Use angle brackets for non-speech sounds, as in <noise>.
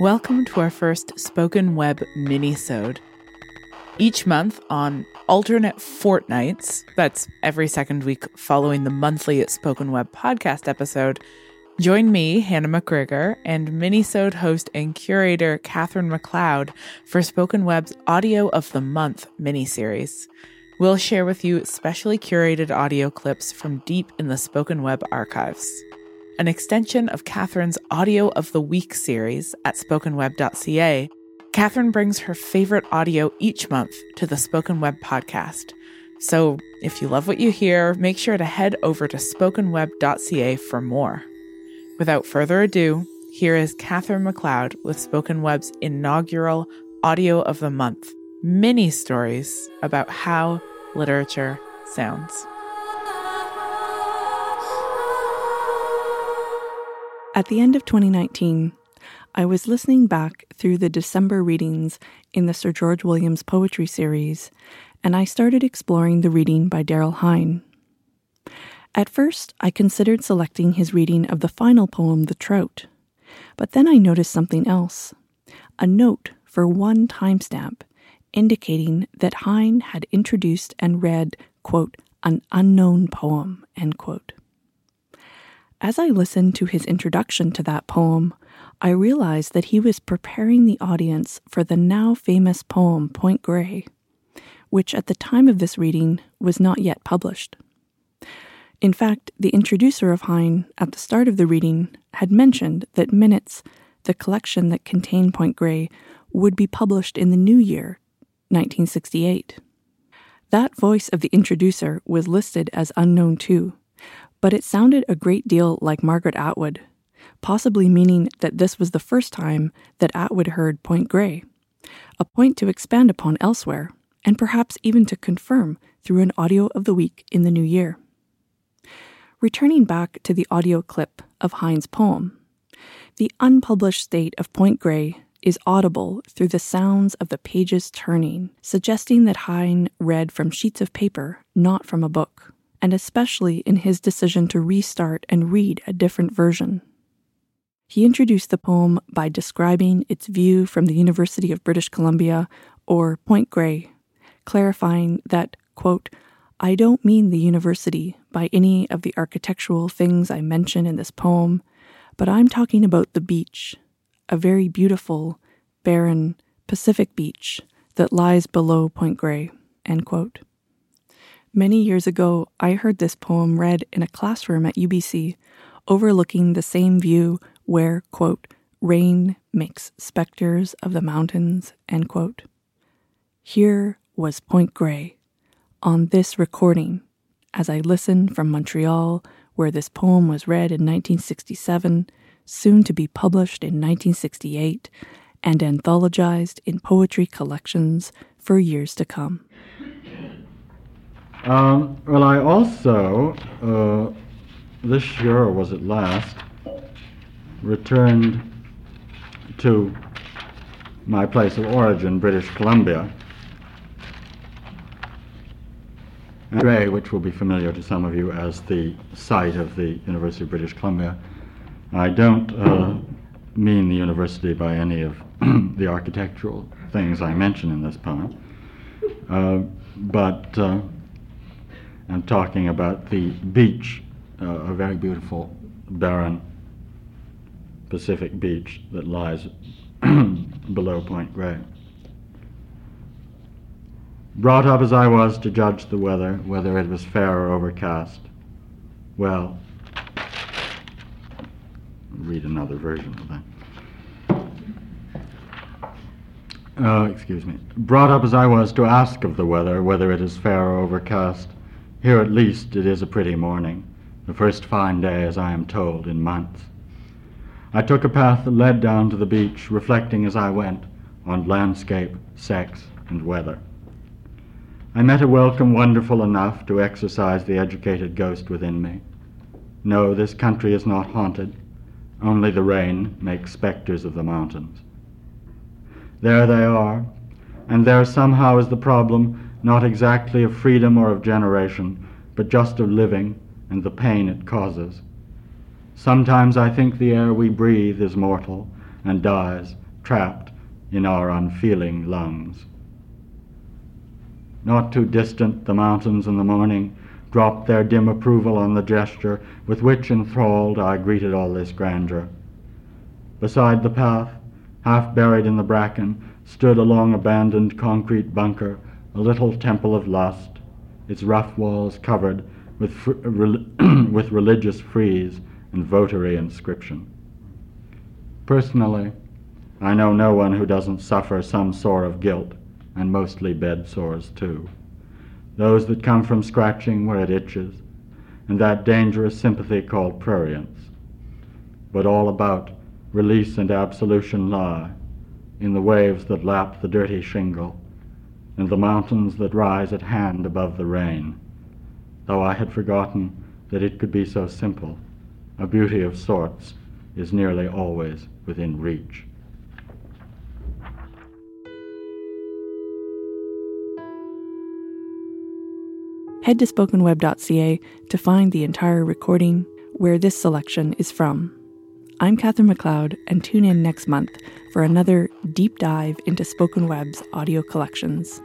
Welcome to our first Spoken Web mini-sode. Each month on alternate fortnights, that's every second week following the monthly Spoken Web podcast episode, join me, Hannah McGregor, and mini-sode host and curator Katherine McLeod for Spoken Web's Audio of the Month mini-series. We'll share with you specially curated audio clips from deep in the Spoken Web archives an extension of Katherine's Audio of the Week series at spokenweb.ca, Katherine brings her favorite audio each month to the Spoken Web podcast. So if you love what you hear, make sure to head over to spokenweb.ca for more. Without further ado, here is Katherine McLeod with Spoken Web's inaugural Audio of the Month mini stories about how literature sounds. At the end of 2019, I was listening back through the December readings in the Sir George Williams poetry series, and I started exploring the reading by Daryl Hine. At first, I considered selecting his reading of the final poem, The Trout, but then I noticed something else a note for one timestamp indicating that Hine had introduced and read, quote, an unknown poem, end quote. As I listened to his introduction to that poem, I realized that he was preparing the audience for the now famous poem Point Grey, which at the time of this reading was not yet published. In fact, the introducer of Hine at the start of the reading had mentioned that Minutes, the collection that contained Point Grey, would be published in the new year, 1968. That voice of the introducer was listed as unknown too, but it sounded a great deal like Margaret Atwood, possibly meaning that this was the first time that Atwood heard Point Grey, a point to expand upon elsewhere, and perhaps even to confirm through an audio of the week in the new year. Returning back to the audio clip of Hine's poem, the unpublished state of Point Grey is audible through the sounds of the pages turning, suggesting that Hine read from sheets of paper, not from a book and especially in his decision to restart and read a different version. He introduced the poem by describing its view from the University of British Columbia, or Point Grey, clarifying that, quote, I don't mean the university by any of the architectural things I mention in this poem, but I'm talking about the beach, a very beautiful, barren, Pacific beach that lies below Point Grey, end quote. Many years ago, I heard this poem read in a classroom at UBC, overlooking the same view where, quote, rain makes specters of the mountains, end quote. Here was Point Grey on this recording as I listen from Montreal, where this poem was read in 1967, soon to be published in 1968, and anthologized in poetry collections for years to come. Um, well, I also, uh, this year or was it last, returned to my place of origin, British Columbia, Grey, which will be familiar to some of you as the site of the University of British Columbia. I don't uh, mean the university by any of <clears throat> the architectural things I mention in this poem, uh, but uh, I'm talking about the beach, uh, a very beautiful, barren Pacific beach that lies <clears throat> below Point Grey. Brought up as I was to judge the weather, whether it was fair or overcast, well, read another version of that. Uh, excuse me. Brought up as I was to ask of the weather, whether it is fair or overcast, here at least it is a pretty morning, the first fine day, as I am told, in months. I took a path that led down to the beach, reflecting as I went on landscape, sex, and weather. I met a welcome wonderful enough to exercise the educated ghost within me. No, this country is not haunted. Only the rain makes specters of the mountains. There they are, and there somehow is the problem not exactly of freedom or of generation, but just of living and the pain it causes. Sometimes I think the air we breathe is mortal and dies trapped in our unfeeling lungs. Not too distant, the mountains in the morning dropped their dim approval on the gesture with which, enthralled, I greeted all this grandeur. Beside the path, half buried in the bracken, stood a long abandoned concrete bunker, a little temple of lust, its rough walls covered with, fr- <clears throat> with religious frieze and votary inscription. Personally, I know no one who doesn't suffer some sore of guilt, and mostly bed sores too. Those that come from scratching where it itches, and that dangerous sympathy called prurience. But all about release and absolution lie in the waves that lap the dirty shingle, and the mountains that rise at hand above the rain, though I had forgotten that it could be so simple. A beauty of sorts is nearly always within reach. Head to spokenweb.ca to find the entire recording where this selection is from. I'm Katherine McLeod, and tune in next month for another deep dive into Spoken Web's audio collections.